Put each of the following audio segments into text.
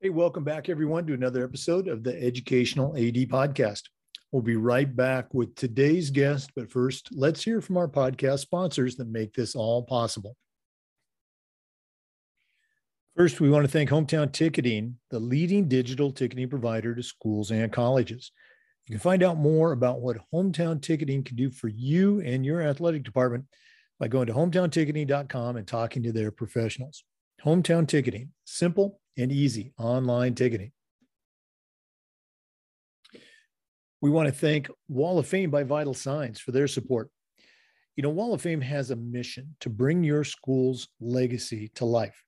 Hey, welcome back, everyone, to another episode of the Educational AD Podcast. We'll be right back with today's guest, but first, let's hear from our podcast sponsors that make this all possible. First, we want to thank Hometown Ticketing, the leading digital ticketing provider to schools and colleges. You can find out more about what Hometown Ticketing can do for you and your athletic department by going to hometownticketing.com and talking to their professionals. Hometown Ticketing, simple and easy online ticketing. We want to thank Wall of Fame by Vital Signs for their support. You know, Wall of Fame has a mission to bring your school's legacy to life.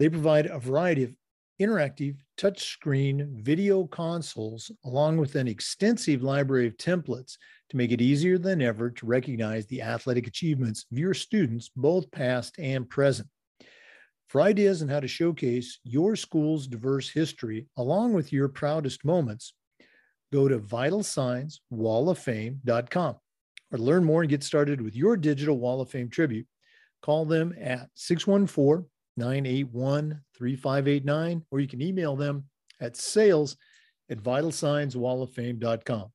They provide a variety of interactive touchscreen video consoles, along with an extensive library of templates to make it easier than ever to recognize the athletic achievements of your students, both past and present. For ideas on how to showcase your school's diverse history along with your proudest moments, go to vitalsignswalloffame.com or learn more and get started with your digital Wall of Fame tribute. Call them at 614 981 3589, or you can email them at sales at vitalsignswalloffame.com.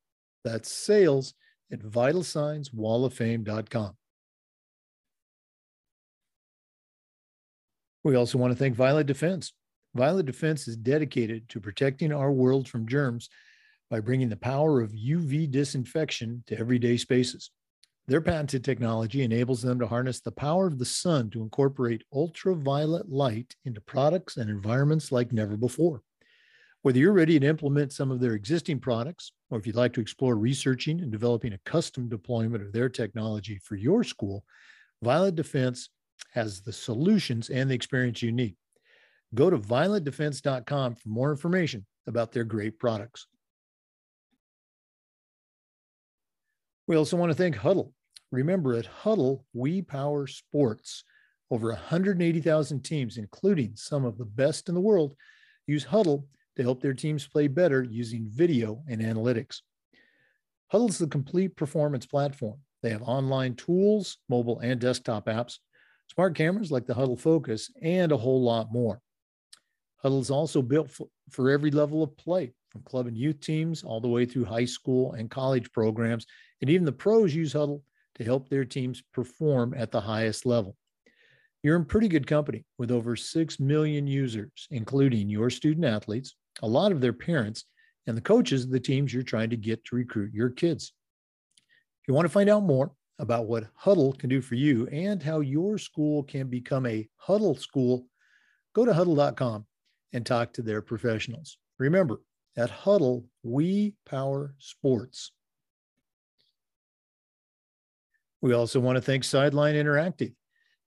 That's sales at vitalsignswalloffame.com. We also want to thank Violet Defense. Violet Defense is dedicated to protecting our world from germs by bringing the power of UV disinfection to everyday spaces. Their patented technology enables them to harness the power of the sun to incorporate ultraviolet light into products and environments like never before. Whether you're ready to implement some of their existing products, or if you'd like to explore researching and developing a custom deployment of their technology for your school, Violet Defense has the solutions and the experience you need. Go to violetdefense.com for more information about their great products. We also want to thank Hudl. Remember, at Hudl, we power sports. Over 180,000 teams, including some of the best in the world, use Hudl to help their teams play better using video and analytics. Hudl is the complete performance platform. They have online tools, mobile and desktop apps, smart cameras like the Hudl Focus, and a whole lot more. Hudl is also built for, for every level of play, from club and youth teams all the way through high school and college programs. And even the pros use Hudl to help their teams perform at the highest level. You're in pretty good company with over 6 million users, including your student athletes, a lot of their parents, and the coaches of the teams you're trying to get to recruit your kids. If you want to find out more, about what Hudl can do for you and how your school can become a Hudl school, go to hudl.com and talk to their professionals. Remember, at Hudl, we power sports. We also want to thank Sideline Interactive.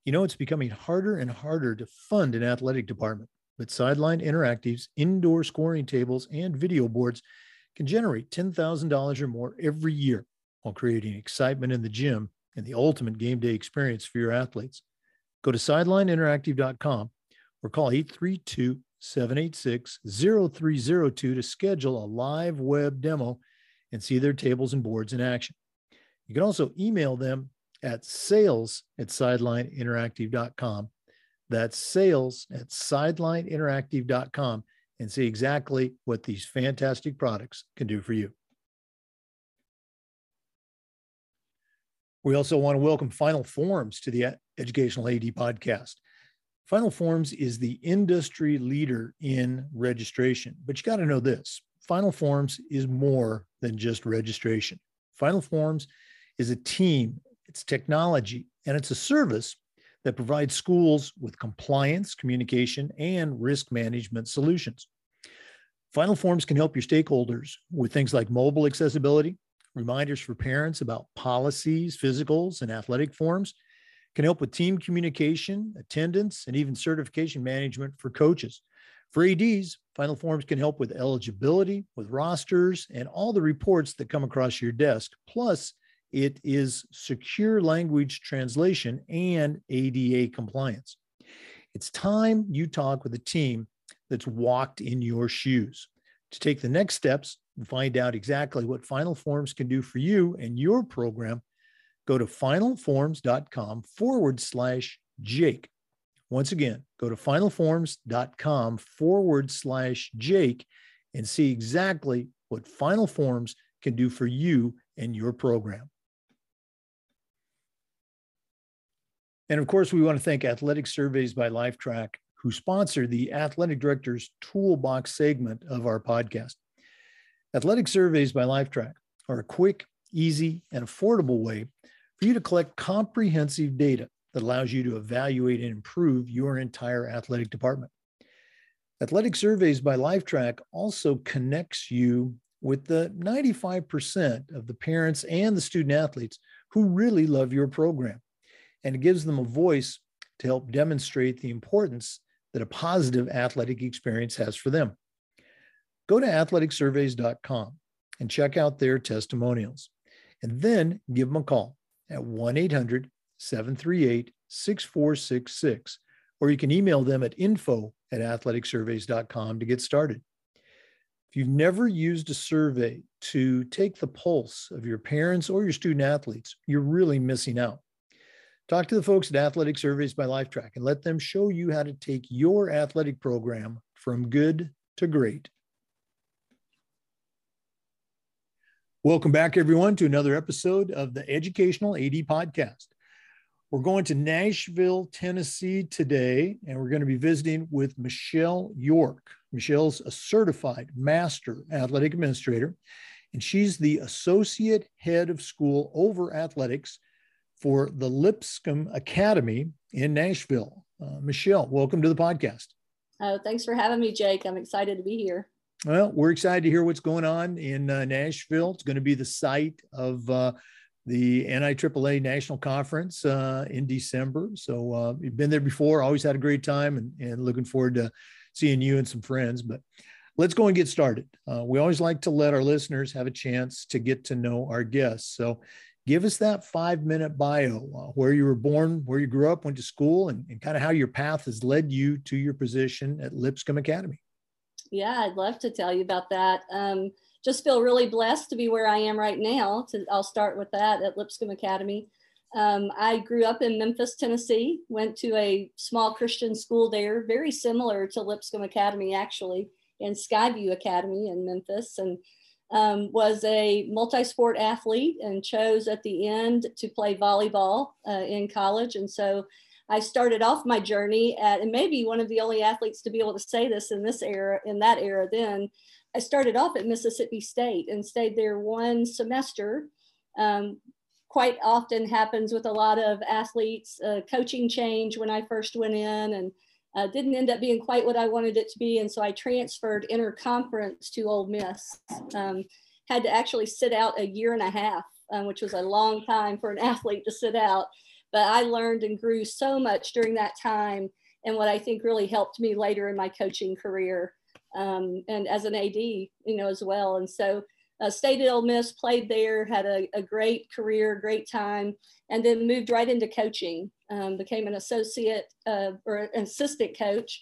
You know, it's becoming harder and harder to fund an athletic department, but Sideline Interactive's indoor scoring tables and video boards can generate $10,000 or more every year while creating excitement in the gym and the ultimate game day experience for your athletes. Go to sidelineinteractive.com or call 832 786 0302 to schedule a live web demo and see their tables and boards in action. You can also email them at sales at sidelineinteractive.com. That's sales at sidelineinteractive.com and see exactly what these fantastic products can do for you. We also want to welcome Final Forms to the Educational AD podcast. Final Forms is the industry leader in registration, but you got to know this Final Forms is more than just registration. Final Forms is a team, it's technology, and it's a service that provides schools with compliance, communication, and risk management solutions. Final Forms can help your stakeholders with things like mobile accessibility, reminders for parents about policies, physicals, and athletic forms, can help with team communication, attendance, and even certification management for coaches. For ADs, Final Forms can help with eligibility, with rosters, and all the reports that come across your desk. Plus, it is secure language translation and ADA compliance. It's time you talk with a team that's walked in your shoes. To take the next steps, and find out exactly what Final Forms can do for you and your program, go to finalforms.com forward slash Jake. Once again, go to finalforms.com forward slash Jake and see exactly what Final Forms can do for you and your program. And of course, we want to thank Athletic Surveys by Lifetrack, who sponsor the Athletic Director's Toolbox segment of our podcast. Athletic Surveys by Lifetrack are a quick, easy, and affordable way for you to collect comprehensive data that allows you to evaluate and improve your entire athletic department. Athletic Surveys by Lifetrack also connects you with the 95% of the parents and the student athletes who really love your program. And it gives them a voice to help demonstrate the importance that a positive athletic experience has for them. Go to athleticsurveys.com and check out their testimonials, and then give them a call at 1 800 738 6466, or you can email them at info at athleticsurveys.com to get started. If you've never used a survey to take the pulse of your parents or your student athletes, you're really missing out. Talk to the folks at Athletic Surveys by Lifetrack and let them show you how to take your athletic program from good to great. Welcome back, everyone, to another episode of the Educational AD Podcast. We're going to Nashville, Tennessee today, and we're going to be visiting with Michelle York. Michelle's a certified master athletic administrator, and she's the associate head of school over athletics for the Lipscomb Academy in Nashville. Uh, Michelle, welcome to the podcast. Oh, thanks for having me, Jake. I'm excited to be here. Well, we're excited to hear what's going on in uh, Nashville. It's going to be the site of uh, the NIAAA National Conference uh, in December. So uh, you've been there before, always had a great time, and, and looking forward to seeing you and some friends. But let's go and get started. Uh, we always like to let our listeners have a chance to get to know our guests. So give us that five minute bio uh, where you were born, where you grew up, went to school, and, and kind of how your path has led you to your position at Lipscomb Academy. Yeah, I'd love to tell you about that. Um, just feel really blessed to be where I am right now. To, I'll start with that at Lipscomb Academy. Um, I grew up in Memphis, Tennessee, went to a small Christian school there, very similar to Lipscomb Academy, actually, in Skyview Academy in Memphis, and um, was a multi sport athlete and chose at the end to play volleyball uh, in college. And so I started off my journey at, and maybe one of the only athletes to be able to say this in this era, in that era then, I started off at Mississippi State and stayed there one semester. Um, quite often happens with a lot of athletes, uh, coaching change when I first went in and uh, didn't end up being quite what I wanted it to be. And so I transferred interconference to Ole Miss. Um, had to actually sit out a year and a half, um, which was a long time for an athlete to sit out. But I learned and grew so much during that time and what I think really helped me later in my coaching career um, and as an AD, you know, as well. And so uh, stayed at Ole Miss, played there, had a, a, great career, great time, and then moved right into coaching. Um, became an associate uh, or an assistant coach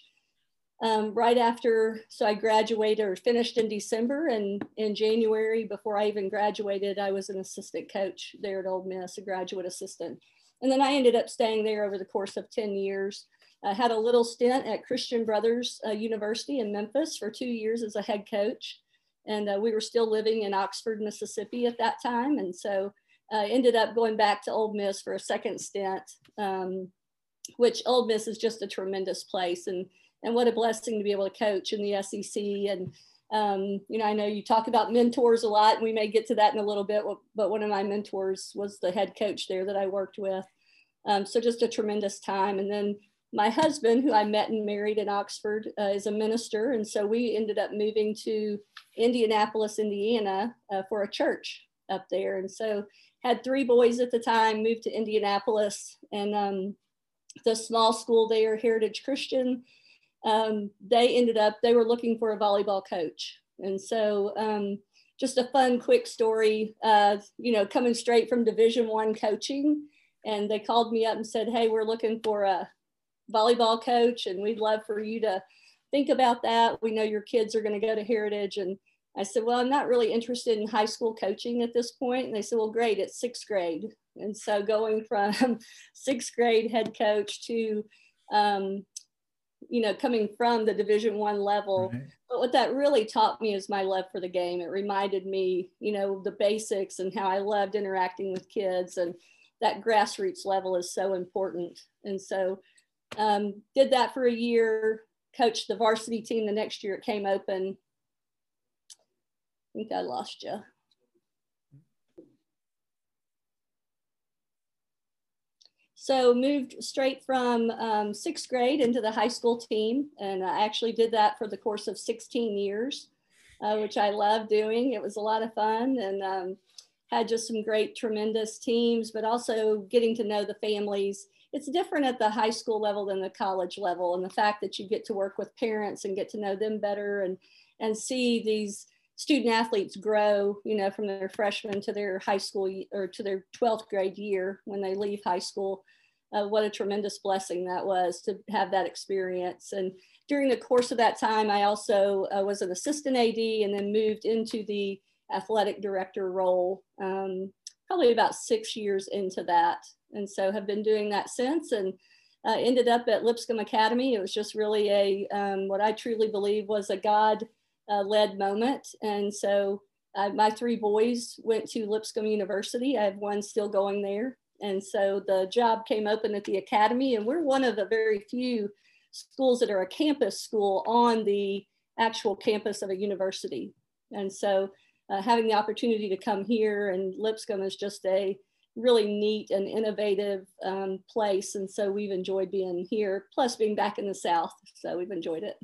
um, right after. So I graduated or finished in December, and in January, before I even graduated, I was an assistant coach there at Ole Miss, a graduate assistant. And then I ended up staying there over the course of 10 years. I had a little stint at Christian Brothers uh, University in Memphis for two years as a head coach. And uh, we were still living in Oxford, Mississippi at that time. And so I uh, ended up going back to Ole Miss for a second stint, um, which Ole Miss is just a tremendous place. And, and what a blessing to be able to coach in the SEC. And, um, you know, I know you talk about mentors a lot, and we may get to that in a little bit, but one of my mentors was the head coach there that I worked with. Um, so just a tremendous time. And then my husband, who I met and married in Oxford, uh, is a minister. And so we ended up moving to Indianapolis, Indiana uh, for a church up there. And so had three boys at the time, moved to Indianapolis and um, the small school there, Heritage Christian, um, they ended up, they were looking for a volleyball coach. And so um, just a fun, quick story, uh, you know, coming straight from division one coaching. And they called me up and said, hey, we're looking for a volleyball coach and we'd love for you to think about that. We know your kids are going to go to Heritage. And I said, well, I'm not really interested in high school coaching at this point. And they said, well, great, it's sixth grade. And so going from sixth grade head coach to um, you know, coming from the Division One level. Right. But what that really taught me is my love for the game. It reminded me, you know, the basics and how I loved interacting with kids, and that grassroots level is so important. And so, um, did that for a year. Coached the varsity team the next year. It came open. I think I lost you. So moved straight from um, sixth grade into the high school team. And I actually did that for the course of 16 years, uh, which I love doing. It was a lot of fun and um, had just some great, tremendous teams, but also getting to know the families. It's different at the high school level than the college level. And the fact that you get to work with parents and get to know them better and, and see these student athletes grow, you know, from their freshman to their high school or to their 12th grade year when they leave high school. Uh, what a tremendous blessing that was to have that experience. And during the course of that time, I also uh, was an assistant AD and then moved into the athletic director role, um, probably about six years into that. And so have been doing that since and uh, ended up at Lipscomb Academy. It was just really a, um, what I truly believe was a God uh, led moment. And so uh, my three boys went to Lipscomb University. I have one still going there. And so the job came open at the academy, and we're one of the very few schools that are a campus school on the actual campus of a university. And so uh, having the opportunity to come here and Lipscomb is just a really neat and innovative um, place. And so we've enjoyed being here, plus being back in the South. So we've enjoyed it.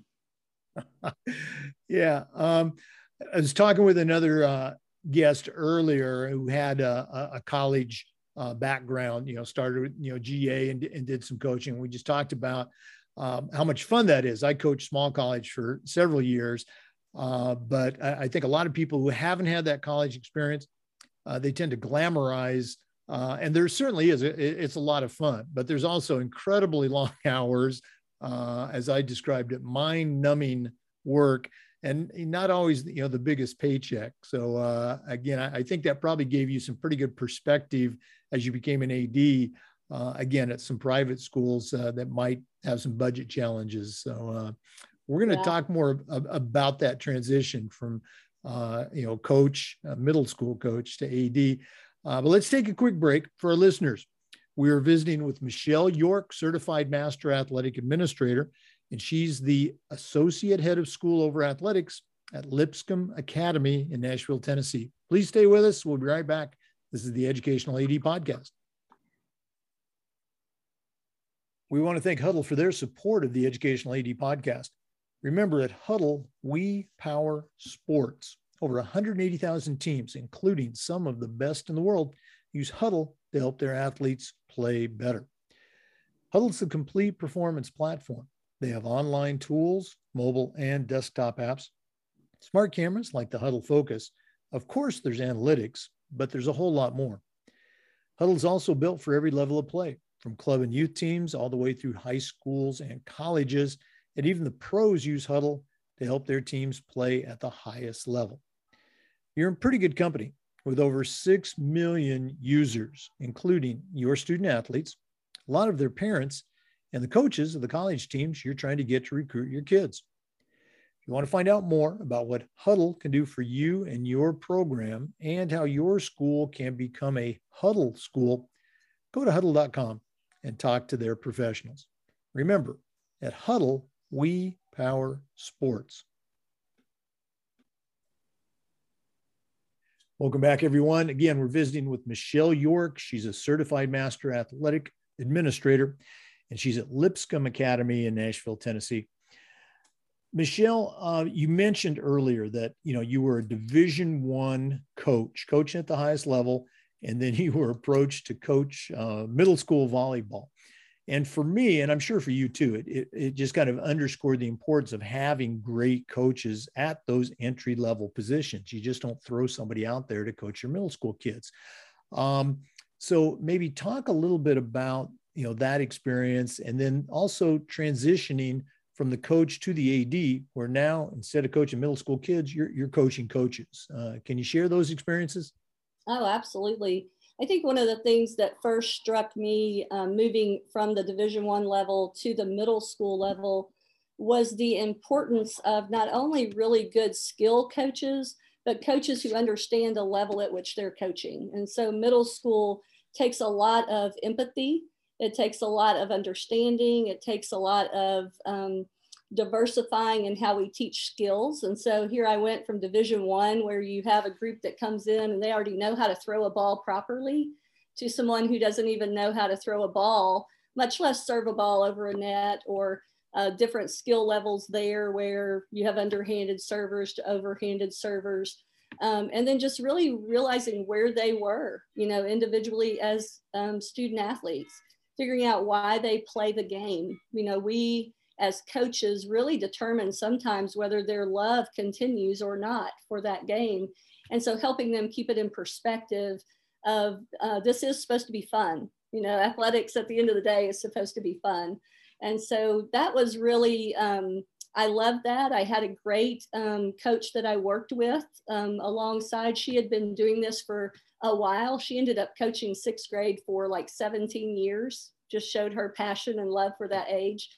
yeah. Um, I was talking with another uh, guest earlier who had a, a college uh, background, you know, started with, you know, GA and, and did some coaching. We just talked about um, how much fun that is. I coached small college for several years, uh, but I, I, think a lot of people who haven't had that college experience, uh, they tend to glamorize. Uh, and there certainly is, it, it's a lot of fun, but there's also incredibly long hours uh, as I described it, mind numbing work and not always you know the biggest paycheck. So uh, again I, I, think that probably gave you some pretty good perspective as you became an ad uh, again at some private schools uh, that might have some budget challenges. So uh, we're going to yeah. talk more ab- about that transition from uh, you know coach middle school coach to ad uh, but let's take a quick break for our listeners we are visiting with Michelle York, Certified Master Athletic Administrator, and she's the Associate Head of School over Athletics at Lipscomb Academy in Nashville, Tennessee. Please stay with us. We'll be right back. This is the Educational AD Podcast. We want to thank Hudl for their support of the Educational AD Podcast. Remember, at Hudl, we power sports. Over 180,000 teams, including some of the best in the world, use Hudl to help their athletes play better. Hudl's a complete performance platform. They have online tools, mobile and desktop apps, smart cameras like the Hudl Focus. Of course, there's analytics, but there's a whole lot more. Hudl's also built for every level of play, from club and youth teams all the way through high schools and colleges, and even the pros use Hudl to help their teams play at the highest level. You're in pretty good company with over 6 million users, including your student athletes, a lot of their parents, and the coaches of the college teams you're trying to get to recruit your kids. If you want to find out more about what Hudl can do for you and your program and how your school can become a Hudl school, go to hudl.com and talk to their professionals. Remember, at Hudl, we power sports. Welcome back, everyone. Again, we're visiting with Michelle York. She's a certified master athletic administrator, and she's at Lipscomb Academy in Nashville, Tennessee. Michelle, uh, you mentioned earlier that you know you were a Division One coach, coaching at the highest level, and then you were approached to coach uh, middle school volleyball. And for me, and I'm sure for you too, it, it, it, just kind of underscored the importance of having great coaches at those entry level positions. You just don't throw somebody out there to coach your middle school kids. Um, so maybe talk a little bit about you know that experience, and then also transitioning from the coach to the AD, where now instead of coaching middle school kids, you're you're coaching coaches. Uh, can you share those experiences? Oh, absolutely. I think one of the things that first struck me um, moving from the Division One level to the middle school level was the importance of not only really good skill coaches, but coaches who understand the level at which they're coaching. And so middle school takes a lot of empathy. It takes a lot of understanding. It takes a lot of um, diversifying in how we teach skills. And so here I went from Division One, where you have a group that comes in and they already know how to throw a ball properly, to someone who doesn't even know how to throw a ball, much less serve a ball over a net or uh, different skill levels there where you have underhanded servers to overhanded servers. Um, and then just really realizing where they were, you know, individually as um, student athletes, figuring out why they play the game. You know, we as coaches really determine sometimes whether their love continues or not for that game. And so helping them keep it in perspective of uh, this is supposed to be fun. You know, athletics at the end of the day is supposed to be fun. And so that was really, um, I loved that. I had a great um, coach that I worked with um, alongside. She had been doing this for a while. She ended up coaching sixth grade for like 17 years, just showed her passion and love for that age.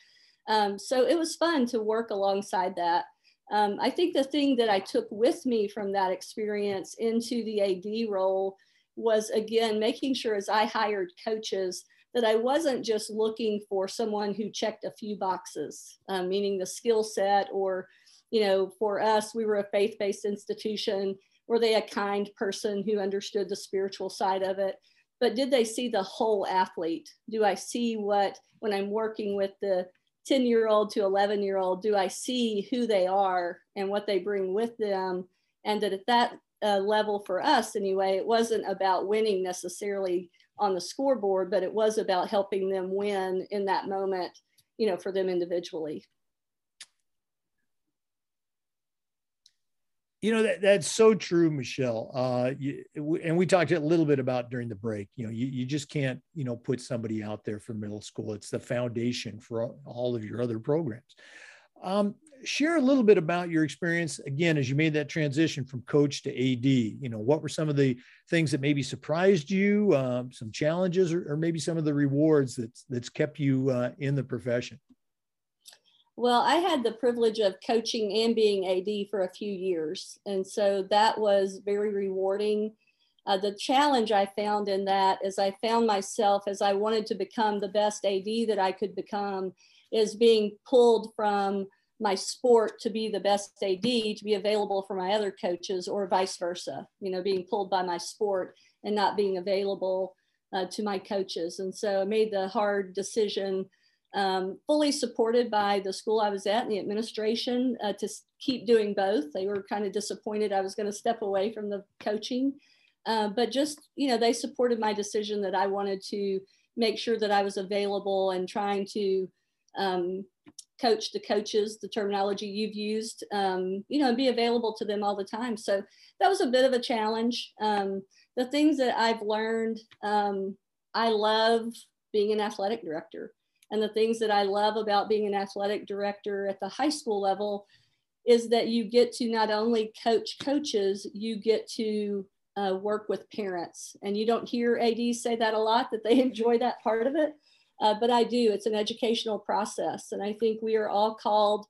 Um, so it was fun to work alongside that. Um, I think the thing that I took with me from that experience into the AD role was again making sure as I hired coaches that I wasn't just looking for someone who checked a few boxes, um, meaning the skill set, or, you know, for us, we were a faith based institution. Were they a kind person who understood the spiritual side of it? But did they see the whole athlete? Do I see what, when I'm working with the 10 year old to 11 year old, do I see who they are and what they bring with them? And that at that uh, level for us, anyway, it wasn't about winning necessarily on the scoreboard, but it was about helping them win in that moment, you know, for them individually. You know that that's so true, Michelle. Uh, you, and we talked a little bit about during the break. You know, you, you just can't you know put somebody out there for middle school. It's the foundation for all of your other programs. Um, share a little bit about your experience again as you made that transition from coach to AD. You know, what were some of the things that maybe surprised you, um, some challenges, or, or, maybe some of the rewards that's that's kept you uh, in the profession? Well, I had the privilege of coaching and being AD for a few years. And so that was very rewarding. Uh, the challenge I found in that is I found myself as I wanted to become the best AD that I could become, is being pulled from my sport to be the best AD to be available for my other coaches or vice versa, you know, being pulled by my sport and not being available uh, to my coaches. And so I made the hard decision um, fully supported by the school I was at and the administration uh, to keep doing both. They were kind of disappointed I was going to step away from the coaching, uh, but just, you know, they supported my decision that I wanted to make sure that I was available and trying to um, coach the coaches, the terminology you've used, um, you know, and be available to them all the time. So that was a bit of a challenge. Um, the things that I've learned, um, I love being an athletic director. And the things that I love about being an athletic director at the high school level is that you get to not only coach coaches, you get to uh, work with parents. And you don't hear ADs say that a lot, that they enjoy that part of it. Uh, but I do. It's an educational process. And I think we are all called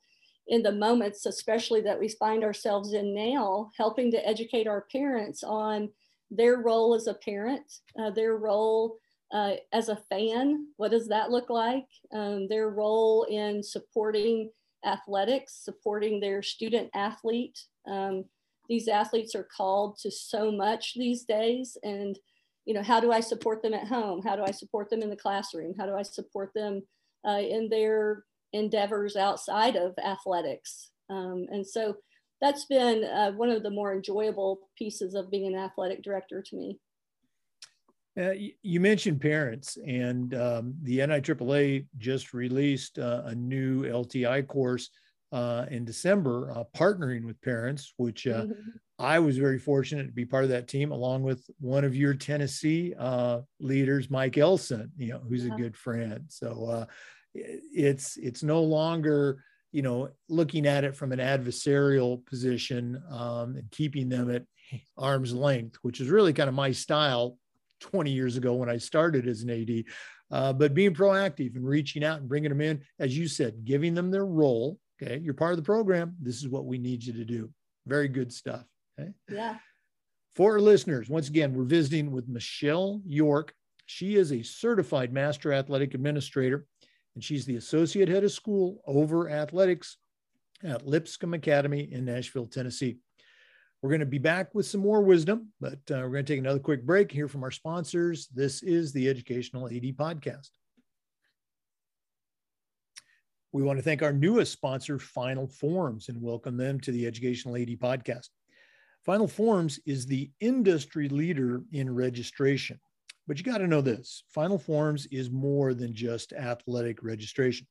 in the moments, especially that we find ourselves in now, helping to educate our parents on their role as a parent, uh, their role uh, as a fan, what does that look like? Um, their role in supporting athletics, supporting their student athlete. Um, these athletes are called to so much these days. And, you know, how do I support them at home? How do I support them in the classroom? How do I support them uh, in their endeavors outside of athletics? Um, and so that's been uh, one of the more enjoyable pieces of being an athletic director to me. Uh, you mentioned parents, and um, the NIAAA just released uh, a new LTI course uh, in December, uh, partnering with parents, which uh, mm-hmm. I was very fortunate to be part of that team, along with one of your Tennessee uh, leaders, Mike Elson, you know, who's yeah. a good friend. So it's it's no longer you know looking at it from an adversarial position um, and keeping them at arm's length, which is really kind of my style 20 years ago when I started as an AD. Uh, but being proactive and reaching out and bringing them in, as you said, giving them their role. Okay, you're part of the program. This is what we need you to do. Very good stuff. Okay. Yeah. For our listeners, once again, we're visiting with Michelle York. She is a certified master athletic administrator, and she's the associate head of school over athletics at Lipscomb Academy in Nashville, Tennessee. We're going to be back with some more wisdom, but uh, we're going to take another quick break here from our sponsors. This is the Educational AD Podcast. We want to thank our newest sponsor, Final Forms, and welcome them to the Educational AD Podcast. Final Forms is the industry leader in registration. But you got to know this Final Forms is more than just athletic registration.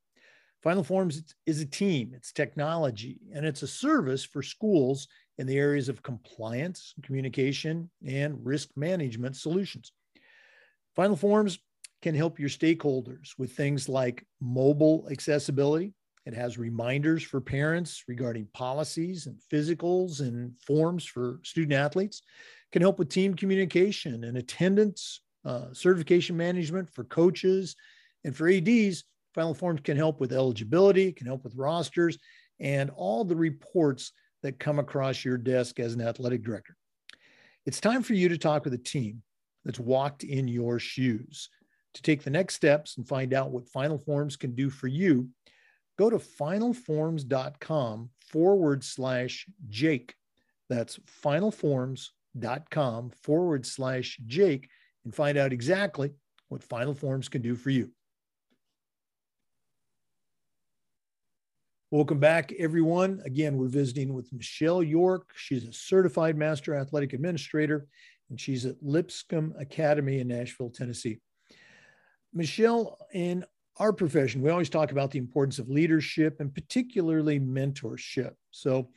Final Forms is a team, it's technology, and it's a service for schools in the areas of compliance, communication, and risk management solutions. Final Forms can help your stakeholders with things like mobile accessibility. It has reminders for parents regarding policies and physicals and forms for student athletes. Can help with team communication and attendance, uh, certification management for coaches, and for ADs. Final Forms can help with eligibility, can help with rosters, and all the reports that come across your desk as an athletic director. It's time for you to talk with a team that's walked in your shoes. To take the next steps and find out what Final Forms can do for you, go to finalforms.com forward slash Jake. That's finalforms.com forward slash Jake and find out exactly what Final Forms can do for you. Welcome back, everyone. Again, we're visiting with Michelle York. She's a certified master athletic administrator, and she's at Lipscomb Academy in Nashville, Tennessee. Michelle, in our profession, we always talk about the importance of leadership and particularly mentorship. So,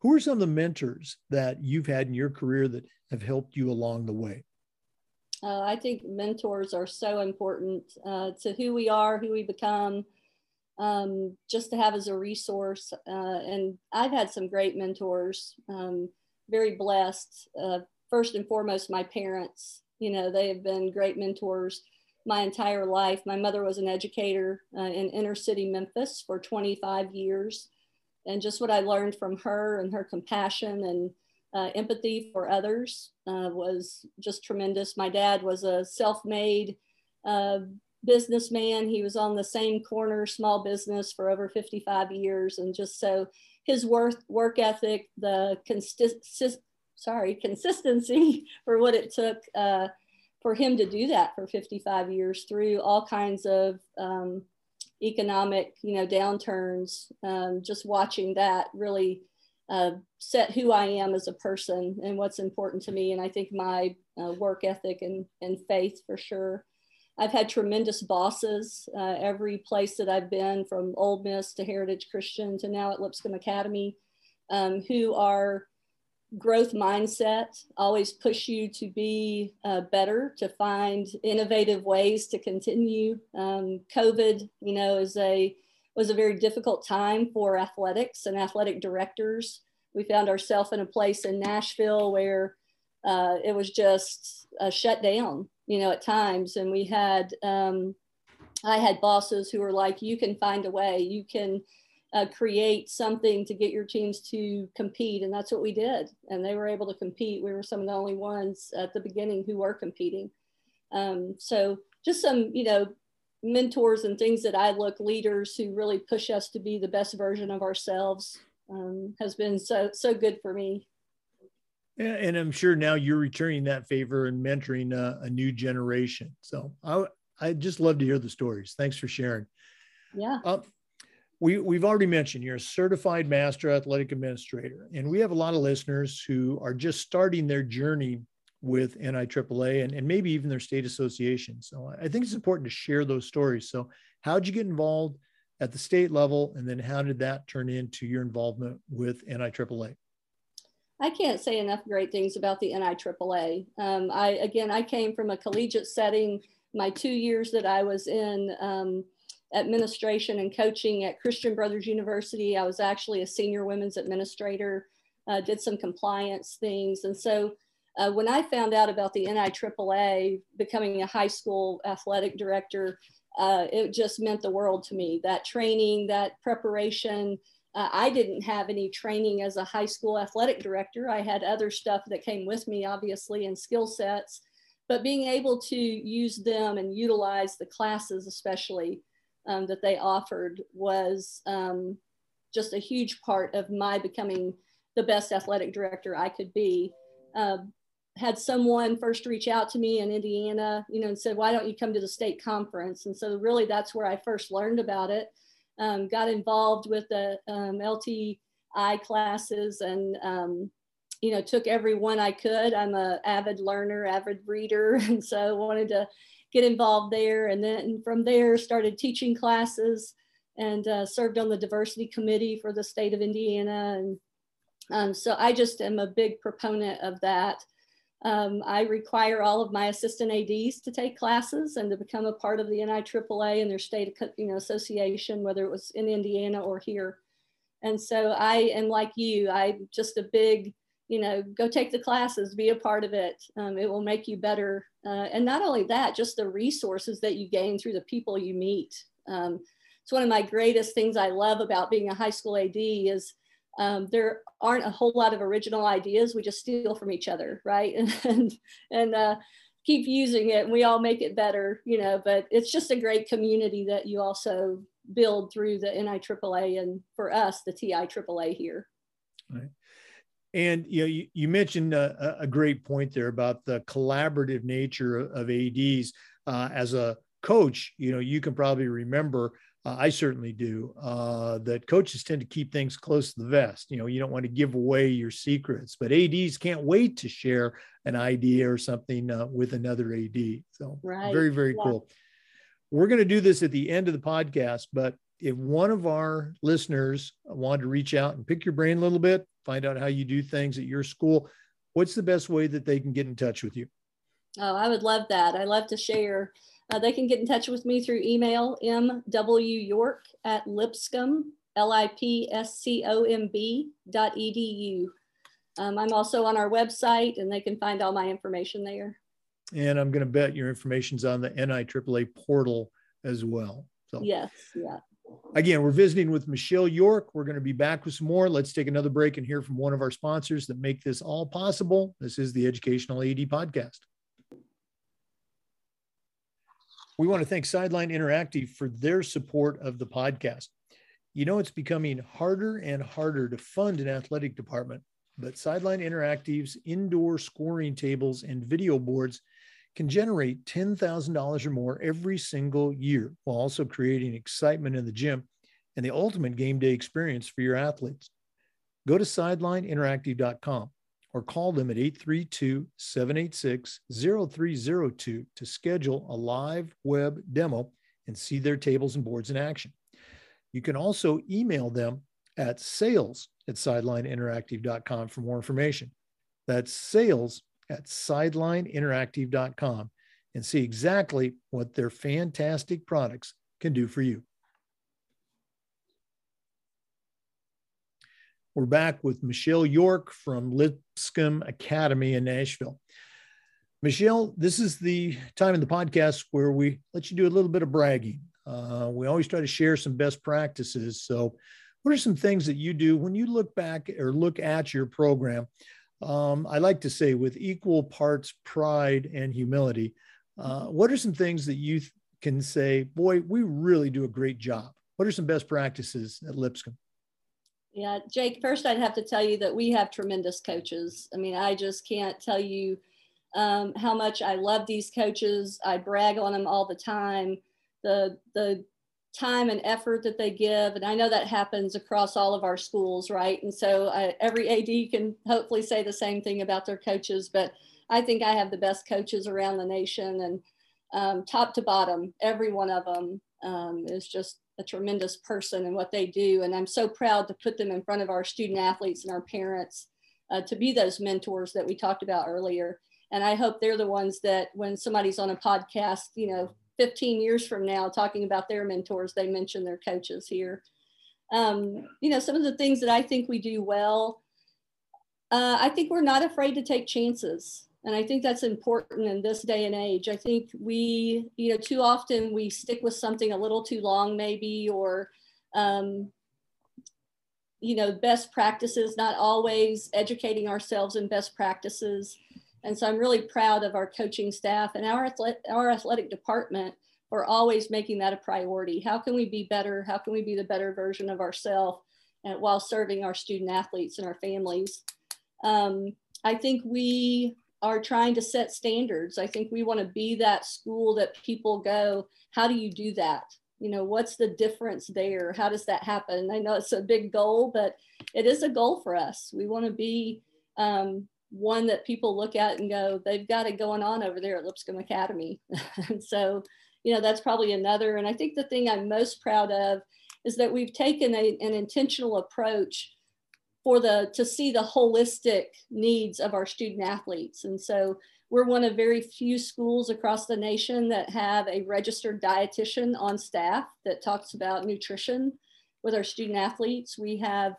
who are some of the mentors that you've had in your career that have helped you along the way? Uh, I think mentors are so important uh, to who we are, who we become um, just to have as a resource. Uh, and I've had some great mentors, um, very blessed. Uh, first and foremost, my parents, you know, they have been great mentors my entire life. My mother was an educator uh, in inner city Memphis for 25 years. And just what I learned from her and her compassion and uh, empathy for others uh, was just tremendous. My dad was a self made uh, businessman. He was on the same corner, small business for over 55 years. And just so his work, work ethic, the consist, sorry, consistency for what it took uh, for him to do that for 55 years through all kinds of um, economic, you know, downturns. Um, just watching that really uh, set who I am as a person and what's important to me. And I think my uh, work ethic and, and faith for sure. I've had tremendous bosses uh, every place that I've been, from Ole Miss to Heritage Christian to now at Lipscomb Academy, um, who are growth mindset, always push you to be uh, better, to find innovative ways to continue. Um, COVID, you know, is a was a very difficult time for athletics and athletic directors. We found ourselves in a place in Nashville where uh, it was just a shut down you know, at times. And we had, um, I had bosses who were like, you can find a way, you can uh, create something to get your teams to compete. And that's what we did. And they were able to compete. We were some of the only ones at the beginning who were competing. Um, so just some, you know, mentors and things that I look leaders who really push us to be the best version of ourselves um, has been so, so good for me. And I'm sure now you're returning that favor and mentoring a, a new generation. So I I just love to hear the stories. Thanks for sharing. Yeah. Uh, we, we've already mentioned you're a certified master athletic administrator, and we have a lot of listeners who are just starting their journey with NIAAA and, and maybe even their state association. So I think it's important to share those stories. So, how'd you get involved at the state level, and then how did that turn into your involvement with NIAAA? I can't say enough great things about the NIAAA. Um, I again, I came from a collegiate setting. My two years that I was in um, administration and coaching at Christian Brothers University, I was actually a senior women's administrator. Uh, did some compliance things, and so uh, when I found out about the NIAAA becoming a high school athletic director, uh, it just meant the world to me. That training, that preparation. Uh, I didn't have any training as a high school athletic director. I had other stuff that came with me, obviously, and skill sets. But being able to use them and utilize the classes, especially um, that they offered, was um, just a huge part of my becoming the best athletic director I could be. Uh, had someone first reach out to me in Indiana, you know, and said, why don't you come to the state conference? And so really that's where I first learned about it. Um, got involved with the um, LTI classes and, um, you know, took every one I could. I'm a avid learner, avid reader. And so wanted to get involved there. And then from there started teaching classes and uh, served on the diversity committee for the state of Indiana. And um, so I just am a big proponent of that. Um, I require all of my assistant ADs to take classes and to become a part of the NIAAA and their state you know, association, whether it was in Indiana or here. And so I am like you, I'm just a big, you know, go take the classes, be a part of it. Um, it will make you better. Uh, and not only that, just the resources that you gain through the people you meet. Um, it's one of my greatest things I love about being a high school AD is um, there aren't a whole lot of original ideas. We just steal from each other, right? And and, and uh, keep using it. And we all make it better, you know. But it's just a great community that you also build through the NIAAA and for us the TIAAA here. Right. And you know, you, you mentioned a, a, great point there about the collaborative nature of ADs. Uh, as a coach, you know, you can probably remember uh, I certainly do, uh, that coaches tend to keep things close to the vest. You know, you don't want to give away your secrets, but ADs can't wait to share an idea or something uh, with another AD. So, right. very, very yeah. cool. We're going to do this at the end of the podcast, but if one of our listeners wanted to reach out and pick your brain a little bit, find out how you do things at your school, what's the best way that they can get in touch with you? Oh, I would love that. I love to share uh, they can get in touch with me through email, mwyork at lipscomb, L-I-P-S-C-O-M-B dot edu. Um, I'm also on our website and they can find all my information there. And I'm going to bet your information's on the NIAAA portal as well. So yes, yeah. Again, we're visiting with Michelle York. We're going to be back with some more. Let's take another break and hear from one of our sponsors that make this all possible. This is the Educational AD Podcast. We want to thank Sideline Interactive for their support of the podcast. You know, it's becoming harder and harder to fund an athletic department, but Sideline Interactive's indoor scoring tables and video boards can generate $10,000 or more every single year while also creating excitement in the gym and the ultimate game day experience for your athletes. Go to sidelineinteractive.com or call them at 832 786 0302 to schedule a live web demo and see their tables and boards in action. You can also email them at sales at sidelineinteractive.com for more information. That's sales at sidelineinteractive.com and see exactly what their fantastic products can do for you. We're back with Michelle York from Lipscomb Academy in Nashville. Michelle, this is the time in the podcast where we let you do a little bit of bragging. Uh, we always try to share some best practices. So, what are some things that you do when you look back or look at your program? Um, I like to say with equal parts pride and humility. Uh, what are some things that you th- can say, boy, we really do a great job? What are some best practices at Lipscomb? Yeah, Jake, first I'd have to tell you that we have tremendous coaches. I mean, I just can't tell you um, how much I love these coaches. I brag on them all the time. The, the time and effort that they give. And I know that happens across all of our schools, right? And so I, every AD can hopefully say the same thing about their coaches, but I think I have the best coaches around the nation and um, top to bottom, every one of them um, is just a tremendous person and what they do. And I'm so proud to put them in front of our student athletes and our parents uh, to be those mentors that we talked about earlier. And I hope they're the ones that when somebody's on a podcast, you know, 15 years from now, talking about their mentors, they mention their coaches here. Um, you know, some of the things that I think we do well, Uh, I think we're not afraid to take chances. And I think that's important in this day and age. I think we, you know, too often we stick with something a little too long, maybe, or, um, you know, best practices, not always educating ourselves in best practices. And so I'm really proud of our coaching staff and our, athletic, our athletic department for always making that a priority. How can we be better? How can we be the better version of ourselves while serving our student athletes and our families? Um, I think we are trying to set standards. I think we want to be that school that people go, how do you do that? You know, what's the difference there? How does that happen? I know it's a big goal, but it is a goal for us. We want to be um, one that people look at and go, they've got it going on over there at Lipscomb Academy. and so, you know, that's probably another. And I think the thing I'm most proud of is that we've taken a, an intentional approach for the to see the holistic needs of our student athletes. And so we're one of very few schools across the nation that have a registered dietitian on staff that talks about nutrition with our student athletes. We have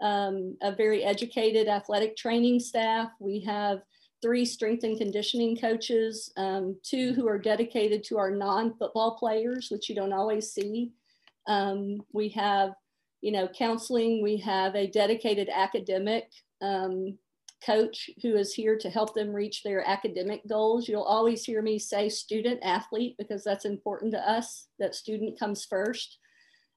um, a very educated athletic training staff. We have three strength and conditioning coaches, um, two who are dedicated to our non-football players, which you don't always see. Um, we have you know, counseling. We have a dedicated academic um, coach who is here to help them reach their academic goals. You'll always hear me say student athlete because that's important to us, that student comes first.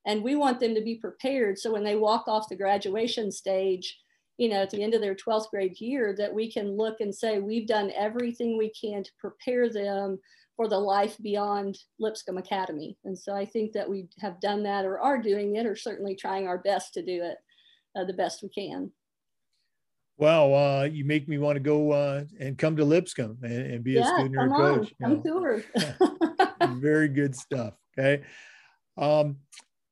And we want them to be prepared so when they walk off the graduation stage, you know, at the end of their 12th grade year, that we can look and say, we've done everything we can to prepare them for the life beyond Lipscomb Academy. And so I think that we have done that or are doing it or certainly trying our best to do it uh, the best we can. Wow, uh, you make me want to go uh, and come to Lipscomb and, and be yeah, a student or a coach. On, come Very good stuff. Okay. Um,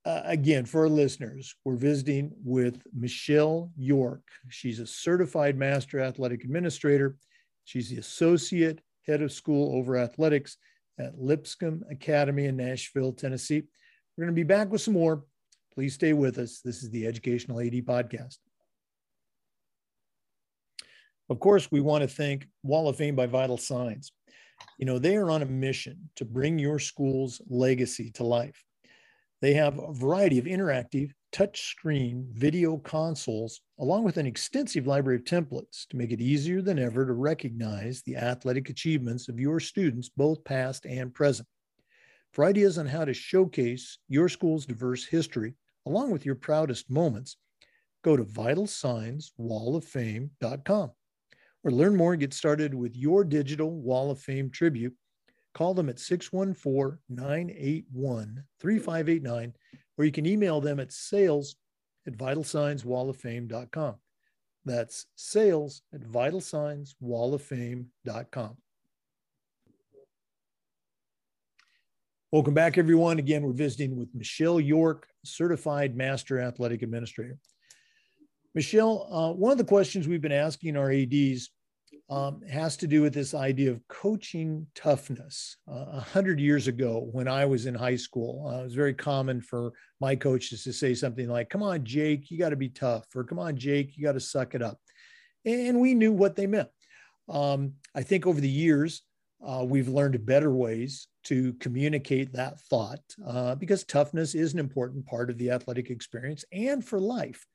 uh, again, for our listeners, we're visiting with Michelle York. She's a certified master athletic administrator. She's the associate head of school over athletics at Lipscomb Academy in Nashville, Tennessee. We're going to be back with some more. Please stay with us. This is the Educational AD Podcast. Of course, we want to thank Wall of Fame by Vital Signs. You know, they are on a mission to bring your school's legacy to life. They have a variety of interactive touchscreen video consoles, along with an extensive library of templates to make it easier than ever to recognize the athletic achievements of your students, both past and present. For ideas on how to showcase your school's diverse history, along with your proudest moments, go to vitalsignswalloffame.com or learn more and get started with your digital Wall of Fame tribute. Call them at 614 981 3589 or you can email them at sales at vitalsignswalloffame.com. That's sales at vitalsignswalloffame.com. Welcome back, everyone. Again, we're visiting with Michelle York, Certified Master Athletic Administrator. Michelle, uh, one of the questions we've been asking our ADs um, has to do with this idea of coaching toughness. Uh, a uh, hundred years ago, when I was in high school, uh, it was very common for my coaches to say something like, "Come on, Jake, you got to be tough," or "Come on, Jake, you got to suck it up," and we knew what they meant. Um, I think over the years, uh, we've learned better ways to communicate that thought uh, because toughness is an important part of the athletic experience and for life.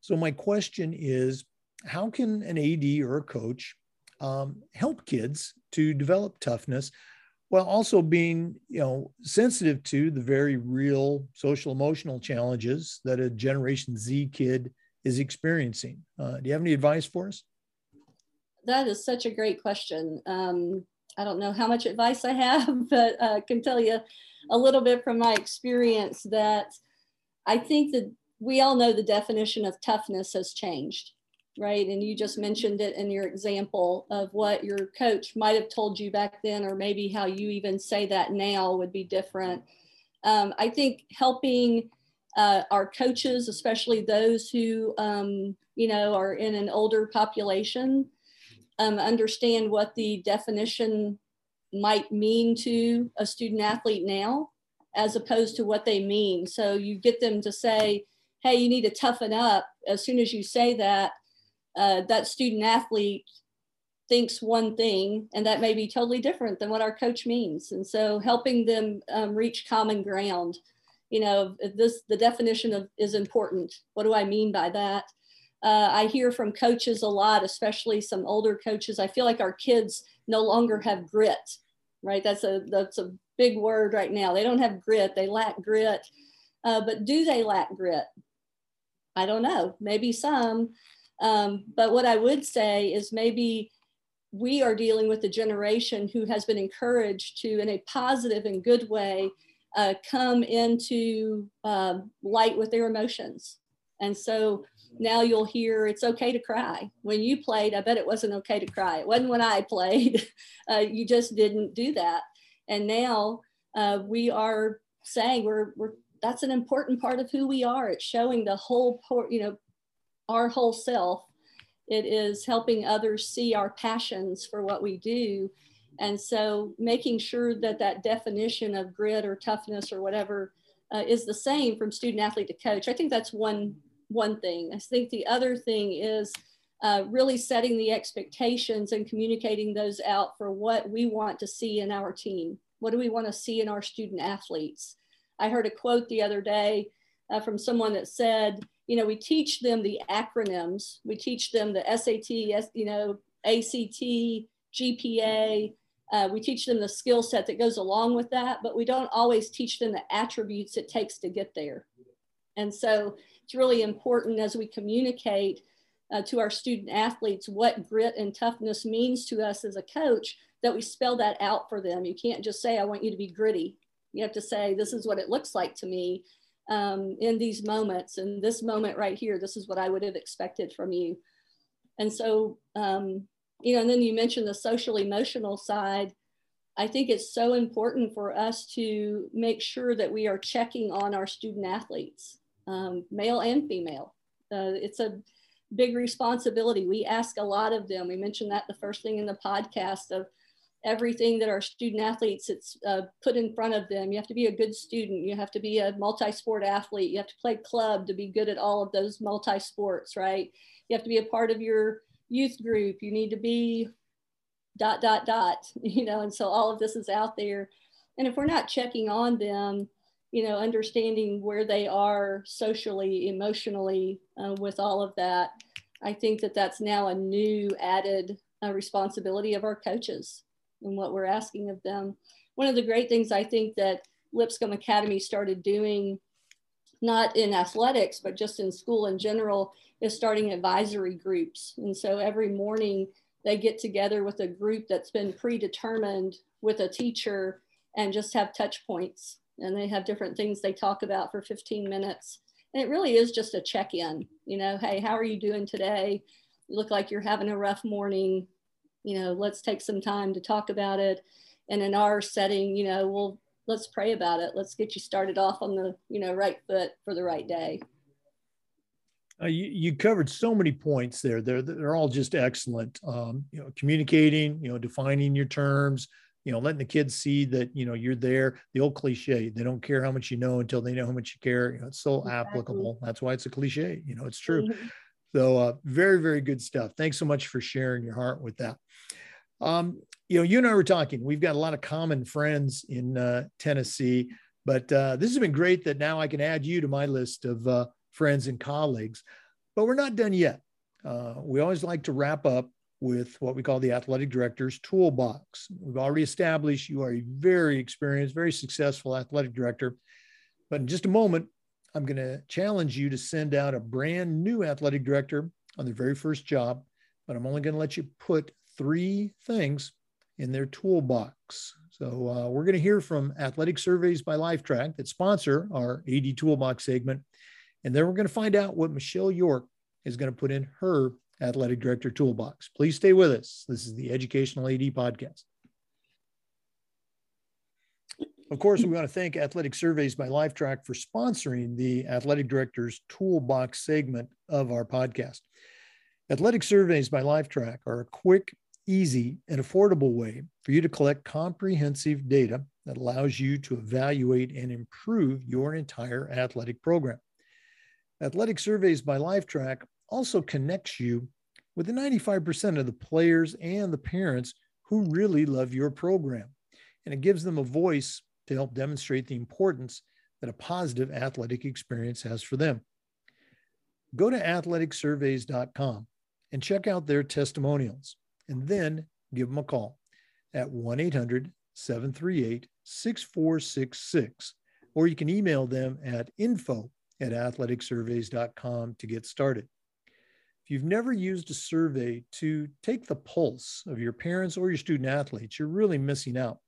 So my question is, how can an AD or a coach um, help kids to develop toughness while also being you know sensitive to the very real social emotional challenges that a generation z kid is experiencing. Uh, do you have any advice for us? That is such a great question. Um, i don't know how much advice i have but i uh, can tell you a little bit from my experience that i think that we all know the definition of toughness has changed right? And you just mentioned it in your example of what your coach might have told you back then, or maybe how you even say that now would be different. Um, I think helping uh, our coaches, especially those who, um, you know, are in an older population, um, understand what the definition might mean to a student athlete now, as opposed to what they mean. So you get them to say, hey, you need to toughen up. As soon as you say that, uh, that student athlete thinks one thing and that may be totally different than what our coach means. And so helping them um, reach common ground you know this the definition of is important. What do i mean by that? Uh, i hear from coaches a lot especially some older coaches i feel like our kids no longer have grit right? That's a that's a big word right now. They don't have grit they lack grit. Uh, but do they lack grit? I don't know. Maybe some um, but what i would say is maybe we are dealing with a generation who has been encouraged to, in a positive and good way, uh, come into uh, light with their emotions. And so now you'll hear it's okay to cry. When you played, I bet it wasn't okay to cry. It wasn't when I played. Uh, you just didn't do that. And now uh, we are saying we're, we're that's an important part of who we are. It's showing the whole, you know, our whole self it is helping others see our passions for what we do. And so making sure that that definition of grit or toughness or whatever uh, is the same from student athlete to coach. I think that's one, one thing. I think the other thing is uh, really setting the expectations and communicating those out for what we want to see in our team. What do we want to see in our student athletes? I heard a quote the other day uh, from someone that said, you know, we teach them the acronyms. We teach them the SAT, you know, ACT, GPA. Uh, we teach them the skill set that goes along with that, but we don't always teach them the attributes it takes to get there. And so it's really important as we communicate uh, to our student athletes what grit and toughness means to us as a coach that we spell that out for them. You can't just say, I want you to be gritty. You have to say, this is what it looks like to me um, in these moments. And this moment right here, this is what I would have expected from you. And so, um, you know, and then you mentioned the social emotional side. I think it's so important for us to make sure that we are checking on our student athletes, um, male and female. Uh, it's a big responsibility. We ask a lot of them. We mentioned that the first thing in the podcast of everything that our student athletes it's uh, put in front of them. You have to be a good student. You have to be a multi-sport athlete. You have to play club to be good at all of those multi-sports right? You have to be a part of your youth group. You need to be dot dot dot you know and so all of this is out there. And if we're not checking on them you know understanding where they are socially emotionally uh, with all of that i think that that's now a new added uh, responsibility of our coaches and what we're asking of them. One of the great things I think that Lipscomb Academy started doing, not in athletics, but just in school in general, is starting advisory groups. And so every morning they get together with a group that's been predetermined with a teacher and just have touch points. And they have different things they talk about for 15 minutes. And it really is just a check in, you know, hey, how are you doing today? You look like you're having a rough morning you know, let's take some time to talk about it. And in our setting, you know, we'll let's pray about it. Let's get you started off on the, you know, right foot for the right day. Uh, you, you covered so many points there. They're, they're all just excellent. Um, you know, communicating, you know, defining your terms, you know, letting the kids see that, you know, you're there. The old cliche, they don't care how much you know until they know how much you care. You know, it's so exactly. applicable. That's why it's a cliche. You know, it's true. Mm-hmm. So uh, very, very good stuff. Thanks so much for sharing your heart with that. Um, you know, you and I were talking. We've got a lot of common friends in uh, Tennessee, but uh, this has been great that now I can add you to my list of uh, friends and colleagues. But we're not done yet. Uh, we always like to wrap up with what we call the athletic director's toolbox. We've already established you are a very experienced, very successful athletic director. But in just a moment, I'm going to challenge you to send out a brand new athletic director on their very first job, but I'm only going to let you put three things in their toolbox. So uh, we're going to hear from Athletic Surveys by Lifetrack that sponsor our AD Toolbox segment. And then we're going to find out what Michelle York is going to put in her athletic director toolbox. Please stay with us. This is the Educational AD Podcast. Of course, we want to thank Athletic Surveys by Lifetrack for sponsoring the Athletic Director's Toolbox segment of our podcast. Athletic Surveys by Lifetrack are a quick, easy, and affordable way for you to collect comprehensive data that allows you to evaluate and improve your entire athletic program. Athletic Surveys by Lifetrack also connects you with the 95% of the players and the parents who really love your program. And it gives them a voice to help demonstrate the importance that a positive athletic experience has for them. Go to athleticsurveys.com and check out their testimonials, and then give them a call at 1 800 738 6466, or you can email them at info at athleticsurveys.com to get started. If you've never used a survey to take the pulse of your parents or your student athletes, you're really missing out.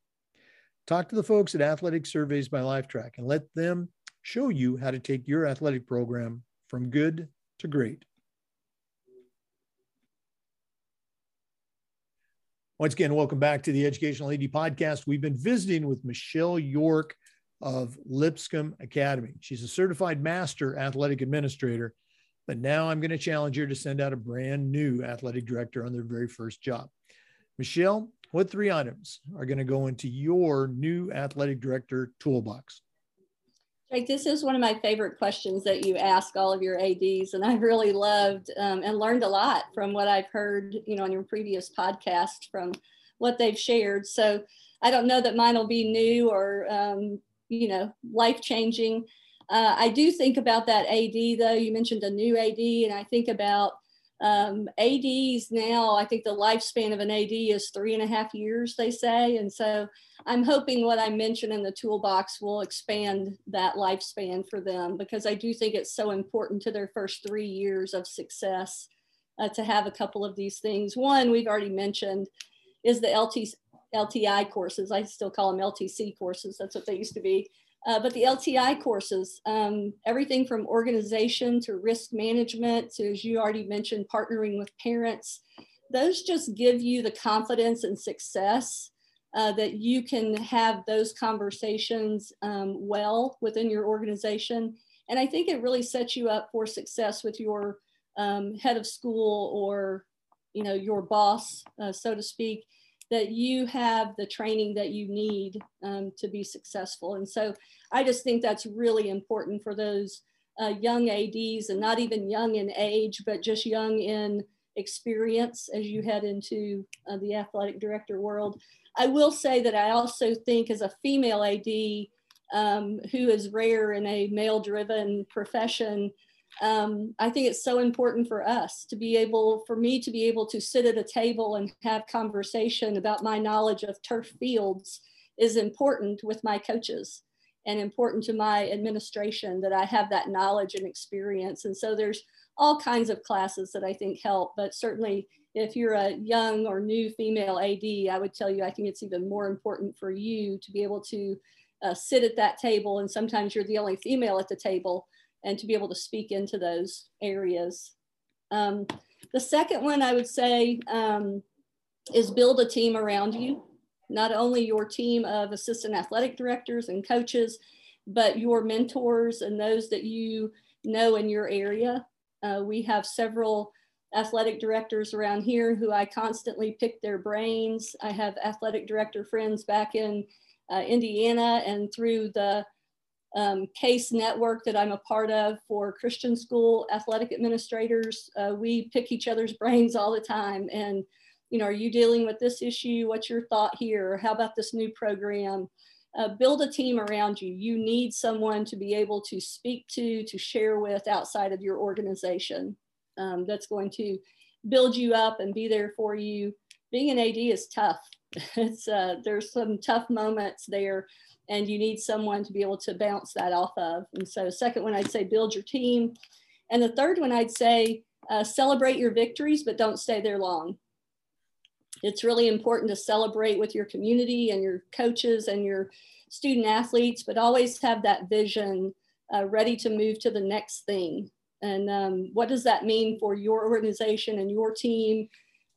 Talk to the folks at Athletic Surveys by Lifetrack and let them show you how to take your athletic program from good to great. Once again, welcome back to the Educational AD Podcast. We've been visiting with Michelle York of Lipscomb Academy. She's a certified master athletic administrator, but now I'm going to challenge her to send out a brand new athletic director on their very first job. Michelle, what three items are going to go into your new athletic director toolbox? Jake, this is one of my favorite questions that you ask all of your ADs, and I've really loved um, and learned a lot from what I've heard, you know, on your previous podcast from what they've shared. So I don't know that mine will be new or, um, you know, life changing. Uh, I do think about that AD though. You mentioned a new AD, and I think about um, ADs now, I think the lifespan of an AD is three and a half years, they say. And so I'm hoping what I mentioned in the toolbox will expand that lifespan for them because I do think it's so important to their first three years of success uh, to have a couple of these things. One, we've already mentioned, is the LT, LTI courses. I still call them LTC courses. That's what they used to be. Uh, but the LTI courses, um, everything from organization to risk management to, as you already mentioned, partnering with parents, those just give you the confidence and success uh, that you can have those conversations um, well within your organization. And I think it really sets you up for success with your um, head of school or, you know, your boss, uh, so to speak, that you have the training that you need um, to be successful. And so I just think that's really important for those uh, young ADs and not even young in age, but just young in experience as you head into uh, the athletic director world. I will say that I also think as a female AD um, who is rare in a male driven profession, um, I think it's so important for us to be able, for me to be able to sit at a table and have conversation about my knowledge of turf fields is important with my coaches and important to my administration that I have that knowledge and experience. And so there's all kinds of classes that I think help, but certainly if you're a young or new female AD, I would tell you I think it's even more important for you to be able to uh, sit at that table. And sometimes you're the only female at the table and to be able to speak into those areas. Um, the second one I would say um, is build a team around you, not only your team of assistant athletic directors and coaches, but your mentors and those that you know in your area. Uh, we have several athletic directors around here who I constantly pick their brains. I have athletic director friends back in uh, Indiana and through the um, case network that I'm a part of for Christian school athletic administrators. Uh, we pick each other's brains all the time. And, you know, are you dealing with this issue? What's your thought here? How about this new program? Uh, build a team around you. You need someone to be able to speak to, to share with outside of your organization um, that's going to build you up and be there for you. Being an AD is tough. it's uh, there's some tough moments there and you need someone to be able to bounce that off of. And so, second one, I'd say build your team. And the third one, I'd say uh, celebrate your victories, but don't stay there long. It's really important to celebrate with your community and your coaches and your student athletes, but always have that vision uh, ready to move to the next thing. And um, what does that mean for your organization and your team?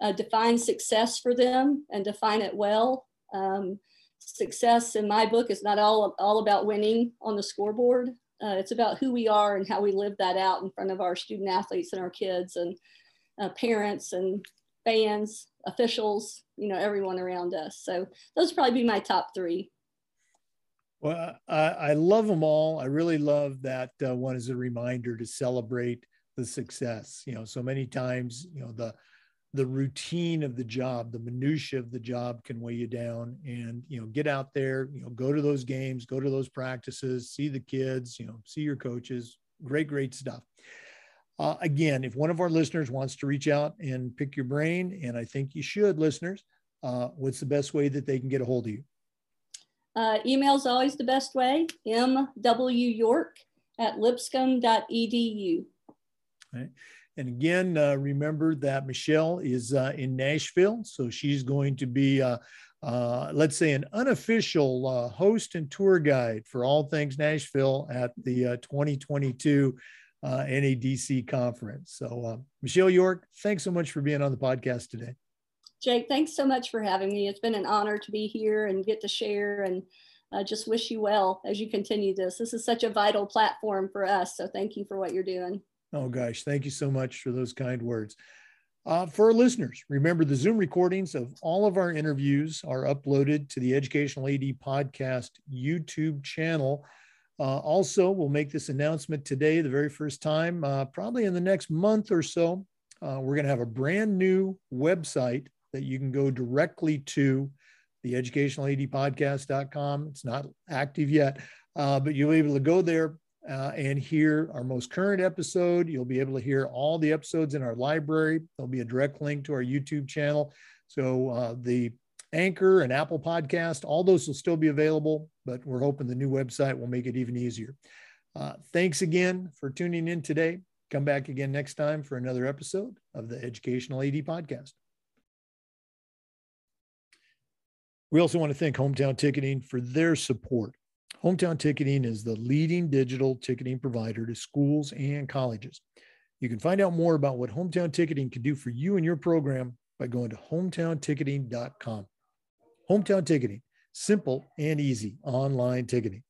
Uh, define success for them and define it well. Um, success in my book is not all, all about winning on the scoreboard. Uh, it's about who we are and how we live that out in front of our student athletes and our kids and uh, parents and fans, officials, you know, everyone around us. So those probably be my top three. Well, I, I love them all. I really love that uh, one is a reminder to celebrate the success. You know, so many times, you know, the the routine of the job, the minutia of the job can weigh you down. And you know, get out there, you know, go to those games, go to those practices, see the kids, you know, see your coaches. Great, great stuff. Uh, again, if one of our listeners wants to reach out and pick your brain, and I think you should, listeners, uh, what's the best way that they can get a hold of you? Uh, email is always the best way. mwyork at lipscomb.edu. Right. And again, uh, remember that Michelle is uh, in Nashville, so she's going to be, uh, uh let's say, an unofficial uh, host and tour guide for all things Nashville at the uh, 2022 NADC conference. So, Michelle York, thanks so much for being on the podcast today. Jake, thanks so much for having me. It's been an honor to be here and get to share and just wish you well as you continue this. This is such a vital platform for us. So thank you for what you're doing. Oh, gosh. Thank you so much for those kind words. Uh, for our listeners, remember the Zoom recordings of all of our interviews are uploaded to the Educational AD Podcast YouTube channel. Uh, also, we'll make this announcement today, the very first time, uh, probably in the next month or so. Uh, we're going to have a brand new website that you can go directly to the educationaladpodcast.com. It's not active yet, uh, but you'll be able to go there uh, and hear our most current episode. You'll be able to hear all the episodes in our library. There'll be a direct link to our YouTube channel. So uh, the Anchor and Apple Podcast, all those will still be available, but we're hoping the new website will make it even easier. Uh, thanks again for tuning in today. Come back again next time for another episode of the Educational AD Podcast. We also want to thank Hometown Ticketing for their support. Hometown Ticketing is the leading digital ticketing provider to schools and colleges. You can find out more about what Hometown Ticketing can do for you and your program by going to hometownticketing.com. Hometown Ticketing, simple and easy online ticketing.